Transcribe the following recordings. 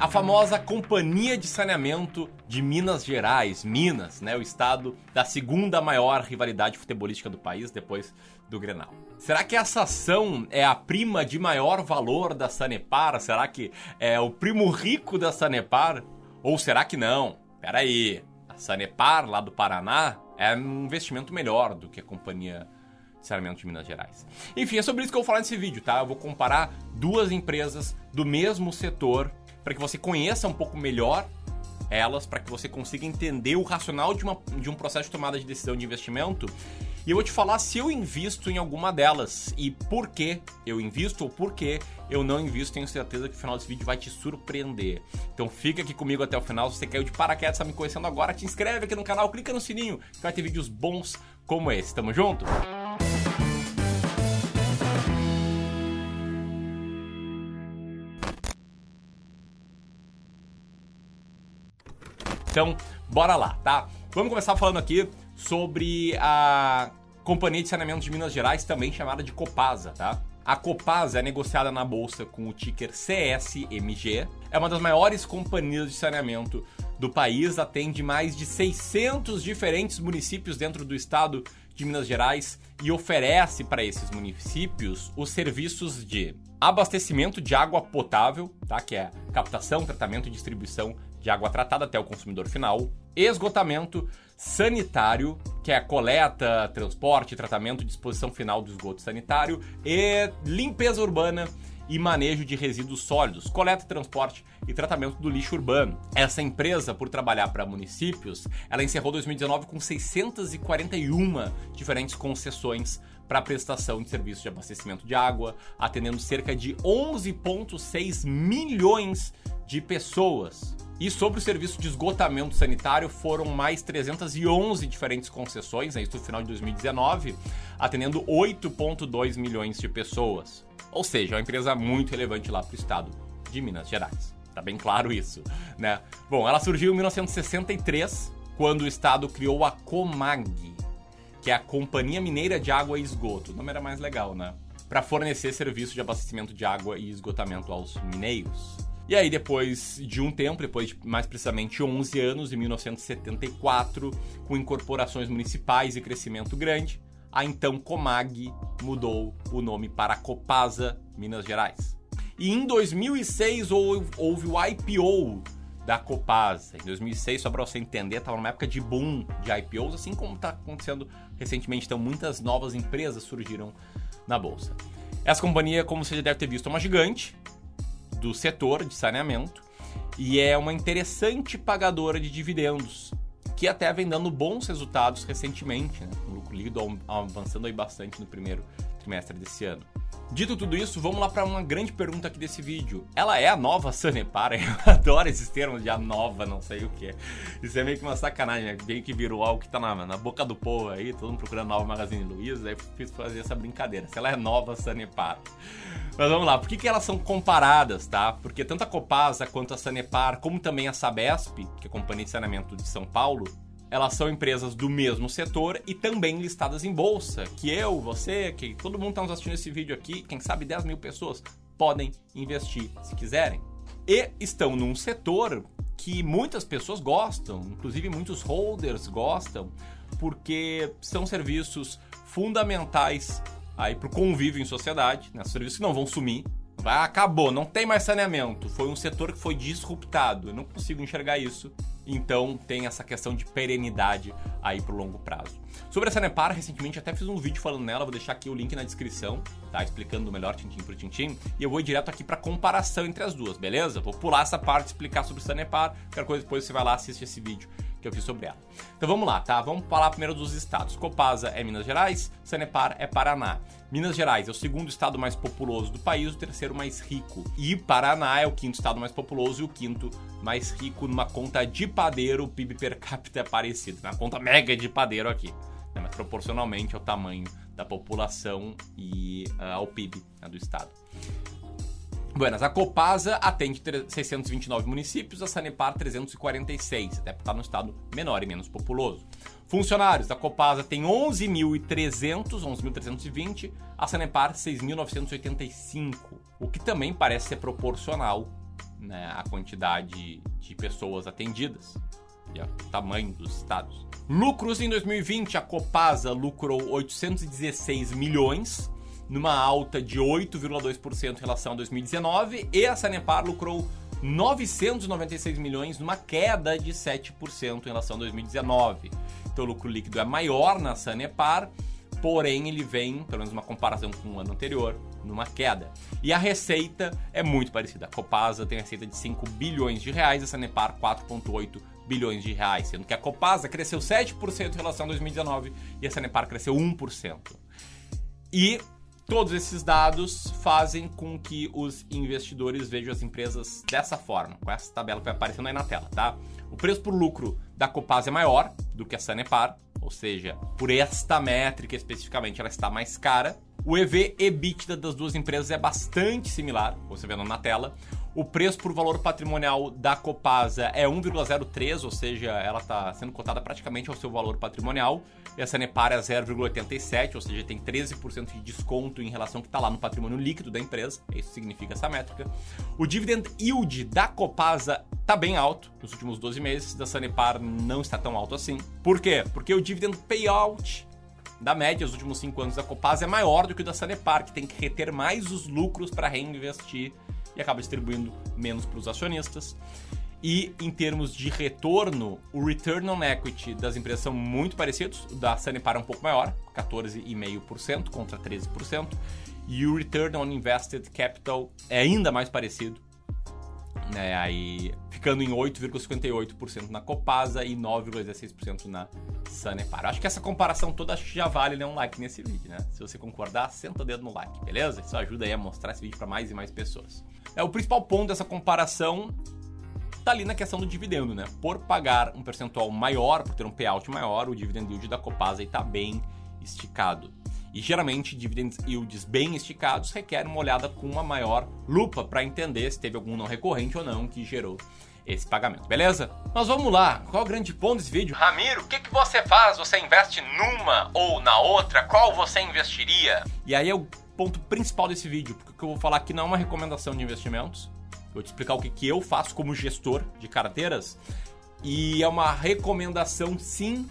A famosa Companhia de Saneamento de Minas Gerais, Minas, né, o estado da segunda maior rivalidade futebolística do país depois do Grenal. Será que essa ação é a prima de maior valor da Sanepar? Será que é o primo rico da Sanepar? Ou será que não? Pera aí, a Sanepar lá do Paraná é um investimento melhor do que a Companhia de Saneamento de Minas Gerais. Enfim, é sobre isso que eu vou falar nesse vídeo, tá? Eu vou comparar duas empresas do mesmo setor para que você conheça um pouco melhor elas, para que você consiga entender o racional de, uma, de um processo de tomada de decisão de investimento. E eu vou te falar se eu invisto em alguma delas e por que eu invisto ou por que eu não invisto. Tenho certeza que o final desse vídeo vai te surpreender. Então fica aqui comigo até o final. Se você caiu de paraquedas, está me conhecendo agora, te inscreve aqui no canal, clica no sininho que vai ter vídeos bons como esse. Tamo junto? Então, bora lá, tá? Vamos começar falando aqui sobre a Companhia de Saneamento de Minas Gerais, também chamada de Copasa, tá? A Copasa é negociada na bolsa com o ticker CSMG. É uma das maiores companhias de saneamento do país, atende mais de 600 diferentes municípios dentro do estado de Minas Gerais e oferece para esses municípios os serviços de abastecimento de água potável, tá? Que é captação, tratamento e distribuição de água tratada até o consumidor final, esgotamento sanitário, que é a coleta, transporte, tratamento e disposição final do esgoto sanitário, e limpeza urbana e manejo de resíduos sólidos, coleta, transporte e tratamento do lixo urbano. Essa empresa, por trabalhar para municípios, ela encerrou 2019 com 641 diferentes concessões para prestação de serviços de abastecimento de água, atendendo cerca de 11,6 milhões de pessoas. E sobre o serviço de esgotamento sanitário, foram mais 311 diferentes concessões, né, isso no final de 2019, atendendo 8,2 milhões de pessoas. Ou seja, é uma empresa muito relevante lá para o estado de Minas Gerais. Tá bem claro isso, né? Bom, ela surgiu em 1963, quando o estado criou a Comag, que é a Companhia Mineira de Água e Esgoto. O nome era mais legal, né? Para fornecer serviço de abastecimento de água e esgotamento aos mineiros. E aí, depois de um tempo, depois de mais precisamente 11 anos, em 1974, com incorporações municipais e crescimento grande, a então Comag mudou o nome para Copasa Minas Gerais. E em 2006 houve o IPO da Copasa. Em 2006, só para você entender, estava numa época de boom de IPOs, assim como está acontecendo recentemente. Então, muitas novas empresas surgiram na bolsa. Essa companhia, como você já deve ter visto, é uma gigante do setor de saneamento e é uma interessante pagadora de dividendos, que até vem dando bons resultados recentemente, né? o lucro líquido avançando aí bastante no primeiro trimestre desse ano. Dito tudo isso, vamos lá para uma grande pergunta aqui desse vídeo. Ela é a nova Sanepar? Eu adoro esses termos de a nova, não sei o que. Isso é meio que uma sacanagem, né? Meio que virou algo que tá na, na boca do povo aí, todo mundo procurando nova Magazine Luiza, aí fiz fazer essa brincadeira. Se ela é nova Sanepar. Mas vamos lá, por que, que elas são comparadas, tá? Porque tanto a Copasa quanto a Sanepar, como também a Sabesp, que é a Companhia de Saneamento de São Paulo, elas são empresas do mesmo setor e também listadas em bolsa. Que eu, você, que todo mundo está nos assistindo esse vídeo aqui, quem sabe 10 mil pessoas, podem investir se quiserem. E estão num setor que muitas pessoas gostam, inclusive muitos holders gostam, porque são serviços fundamentais aí para o convívio em sociedade, né? serviços que não vão sumir, Vai, acabou, não tem mais saneamento. Foi um setor que foi disruptado. Eu não consigo enxergar isso. Então tem essa questão de perenidade aí pro longo prazo. Sobre a Sanepar, recentemente até fiz um vídeo falando nela, vou deixar aqui o link na descrição, tá? Explicando melhor tintim por tintim. E eu vou direto aqui pra comparação entre as duas, beleza? Vou pular essa parte, explicar sobre Sanepar. Qualquer coisa depois você vai lá assistir esse vídeo que eu fiz sobre ela. Então vamos lá, tá? Vamos falar primeiro dos estados. Copasa é Minas Gerais, Sanepar é Paraná. Minas Gerais é o segundo estado mais populoso do país, o terceiro mais rico. E Paraná é o quinto estado mais populoso e o quinto mais rico numa conta de padeiro, o PIB per capita é parecido, na conta mega de padeiro aqui. Né? Mas proporcionalmente ao tamanho da população e uh, ao PIB né, do estado. Buenas, a Copasa atende 629 municípios, a Sanepar 346, até porque está no estado menor e menos populoso. Funcionários da Copasa tem 11.300, 11.320, a Sanepar 6.985, o que também parece ser proporcional né, a quantidade de pessoas atendidas e o tamanho dos estados. Lucros em 2020, a Copasa lucrou 816 milhões, numa alta de 8,2% em relação a 2019, e a Sanepar lucrou 996 milhões, numa queda de 7% em relação a 2019. Então o lucro líquido é maior na Sanepar, porém ele vem, pelo menos uma comparação com o ano anterior, numa queda. E a receita é muito parecida. A Copasa tem receita de 5 bilhões de reais, a Sanepar 4,8 bilhões de reais, sendo que a Copasa cresceu 7% em relação a 2019 e a Sanepar cresceu 1%. E todos esses dados fazem com que os investidores vejam as empresas dessa forma, com essa tabela que vai aparecendo aí na tela, tá? O preço por lucro da Copasa é maior do que a Sanepar, ou seja, por esta métrica especificamente ela está mais cara. O EV EBITDA das duas empresas é bastante similar, você vendo na tela. O preço por valor patrimonial da Copasa é 1,03, ou seja, ela está sendo cotada praticamente ao seu valor patrimonial. E a Sanepar é 0,87, ou seja, tem 13% de desconto em relação ao que está lá no patrimônio líquido da empresa. Isso significa essa métrica. O dividend yield da Copasa está bem alto nos últimos 12 meses, da Sanepar não está tão alto assim. Por quê? Porque o dividend payout da média dos últimos 5 anos da Copasa é maior do que o da Sanepar, que tem que reter mais os lucros para reinvestir e acaba distribuindo menos para os acionistas. E em termos de retorno, o return on equity das empresas são muito parecidos. O da Sanepar é um pouco maior, 14,5% contra 13%. E o return on invested capital é ainda mais parecido, né, aí ficando em 8,58% na Copasa e 9,16% na Sanepar. Acho que essa comparação toda já vale né, um like nesse vídeo, né? Se você concordar, senta o dedo no like, beleza? Isso ajuda aí a mostrar esse vídeo para mais e mais pessoas. É o principal ponto dessa comparação tá ali na questão do dividendo, né? Por pagar um percentual maior, por ter um payout maior, o dividend yield da Copasa está bem esticado. E geralmente dividend yields bem esticados requerem uma olhada com uma maior lupa para entender se teve algum não recorrente ou não que gerou esse pagamento, beleza? Mas vamos lá, qual é o grande ponto desse vídeo? Ramiro, o que, que você faz? Você investe numa ou na outra? Qual você investiria? E aí é o ponto principal desse vídeo, porque o que eu vou falar aqui não é uma recomendação de investimentos. Eu vou te explicar o que, que eu faço como gestor de carteiras. E é uma recomendação sim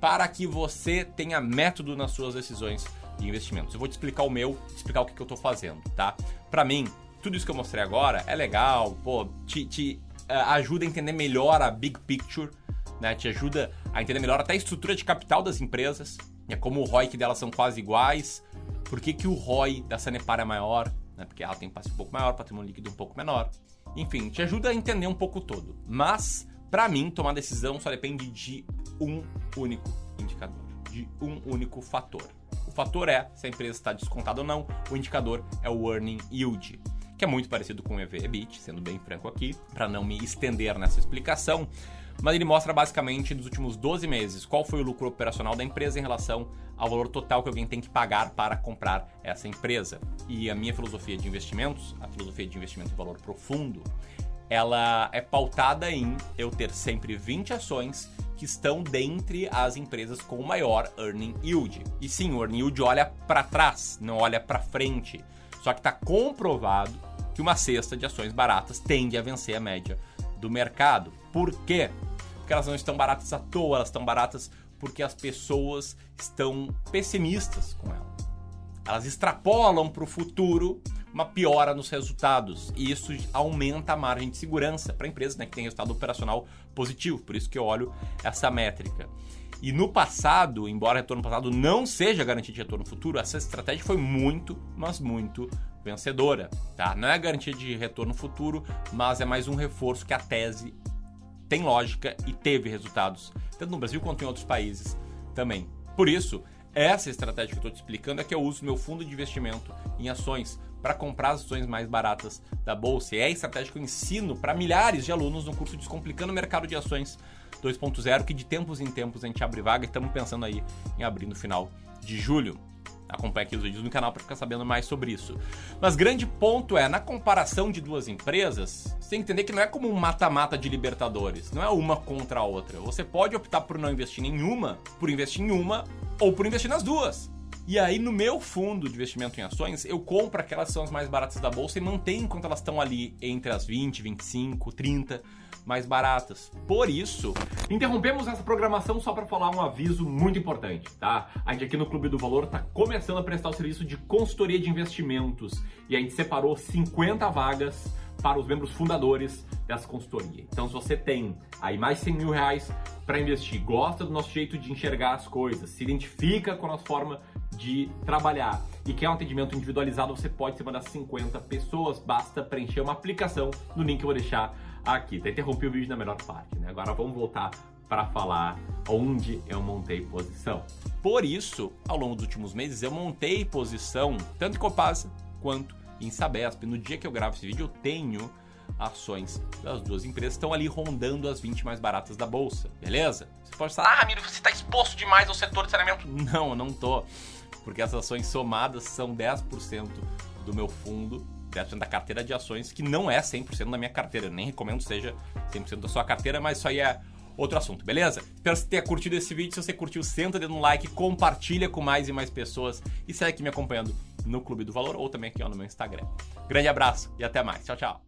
para que você tenha método nas suas decisões de investimentos. Eu vou te explicar o meu, explicar o que, que eu estou fazendo, tá? Para mim, tudo isso que eu mostrei agora é legal, pô, te, te uh, ajuda a entender melhor a big picture, né? Te ajuda a entender melhor até a estrutura de capital das empresas, né? como o ROI delas são quase iguais, por que, que o ROI da Sanepar é maior, né? Porque ela tem passe um pouco maior, patrimônio líquido um pouco menor. Enfim, te ajuda a entender um pouco todo. Mas, para mim, tomar decisão só depende de um único indicador, de um único fator. O fator é se a empresa está descontada ou não, o indicador é o earning yield, que é muito parecido com o EV/EBIT, sendo bem franco aqui, para não me estender nessa explicação, mas ele mostra basicamente nos últimos 12 meses qual foi o lucro operacional da empresa em relação ao valor total que alguém tem que pagar para comprar essa empresa. E a minha filosofia de investimentos, a filosofia de investimento em valor profundo, ela é pautada em eu ter sempre 20 ações que estão dentre as empresas com maior earning yield. E sim, o earning yield olha para trás, não olha para frente. Só que está comprovado que uma cesta de ações baratas tende a vencer a média do mercado. Por quê? Porque elas não estão baratas à toa, elas estão baratas porque as pessoas estão pessimistas com ela. Elas extrapolam para o futuro uma piora nos resultados. E isso aumenta a margem de segurança para empresas né, que têm resultado operacional positivo. Por isso que eu olho essa métrica. E no passado, embora retorno passado não seja garantia de retorno futuro, essa estratégia foi muito, mas muito vencedora. Tá? Não é garantia de retorno futuro, mas é mais um reforço que a tese tem lógica e teve resultados, tanto no Brasil quanto em outros países também. Por isso, essa estratégia que eu estou te explicando é que eu uso meu fundo de investimento em ações para comprar as ações mais baratas da bolsa. E é a estratégia que eu ensino para milhares de alunos no curso Descomplicando o Mercado de Ações 2.0, que de tempos em tempos a gente abre vaga e estamos pensando aí em abrir no final de julho. Acompanhe aqui os vídeos no canal para ficar sabendo mais sobre isso. Mas grande ponto é, na comparação de duas empresas, você tem que entender que não é como um mata-mata de Libertadores, não é uma contra a outra. Você pode optar por não investir em nenhuma, por investir em uma ou por investir nas duas. E aí, no meu fundo de investimento em ações, eu compro aquelas que são as mais baratas da bolsa e mantenho enquanto elas estão ali entre as 20, 25, 30 mais baratas. Por isso, interrompemos essa programação só para falar um aviso muito importante, tá? A gente aqui no Clube do Valor está começando a prestar o serviço de consultoria de investimentos e a gente separou 50 vagas para os membros fundadores dessa consultoria. Então, se você tem aí mais 100 mil reais para investir, gosta do nosso jeito de enxergar as coisas, se identifica com a nossa forma de trabalhar e quer um atendimento individualizado, você pode ser uma das 50 pessoas. Basta preencher uma aplicação no link que eu vou deixar aqui. Tá interrompi o vídeo na melhor parte, né? Agora vamos voltar para falar onde eu montei posição. Por isso, ao longo dos últimos meses, eu montei posição tanto em Copasa quanto em Sabesp. No dia que eu gravo esse vídeo, eu tenho ações das duas empresas estão ali rondando as 20 mais baratas da bolsa, beleza? Você pode falar, ah, Ramiro, você está exposto demais ao setor de saneamento. Não, eu não tô porque as ações somadas são 10% do meu fundo, 10% da carteira de ações, que não é 100% da minha carteira. Eu nem recomendo seja 100% da sua carteira, mas isso aí é outro assunto, beleza? Espero que você tenha curtido esse vídeo. Se você curtiu, senta dedo no like, compartilha com mais e mais pessoas e segue aqui me acompanhando no Clube do Valor ou também aqui ó, no meu Instagram. Grande abraço e até mais. Tchau, tchau.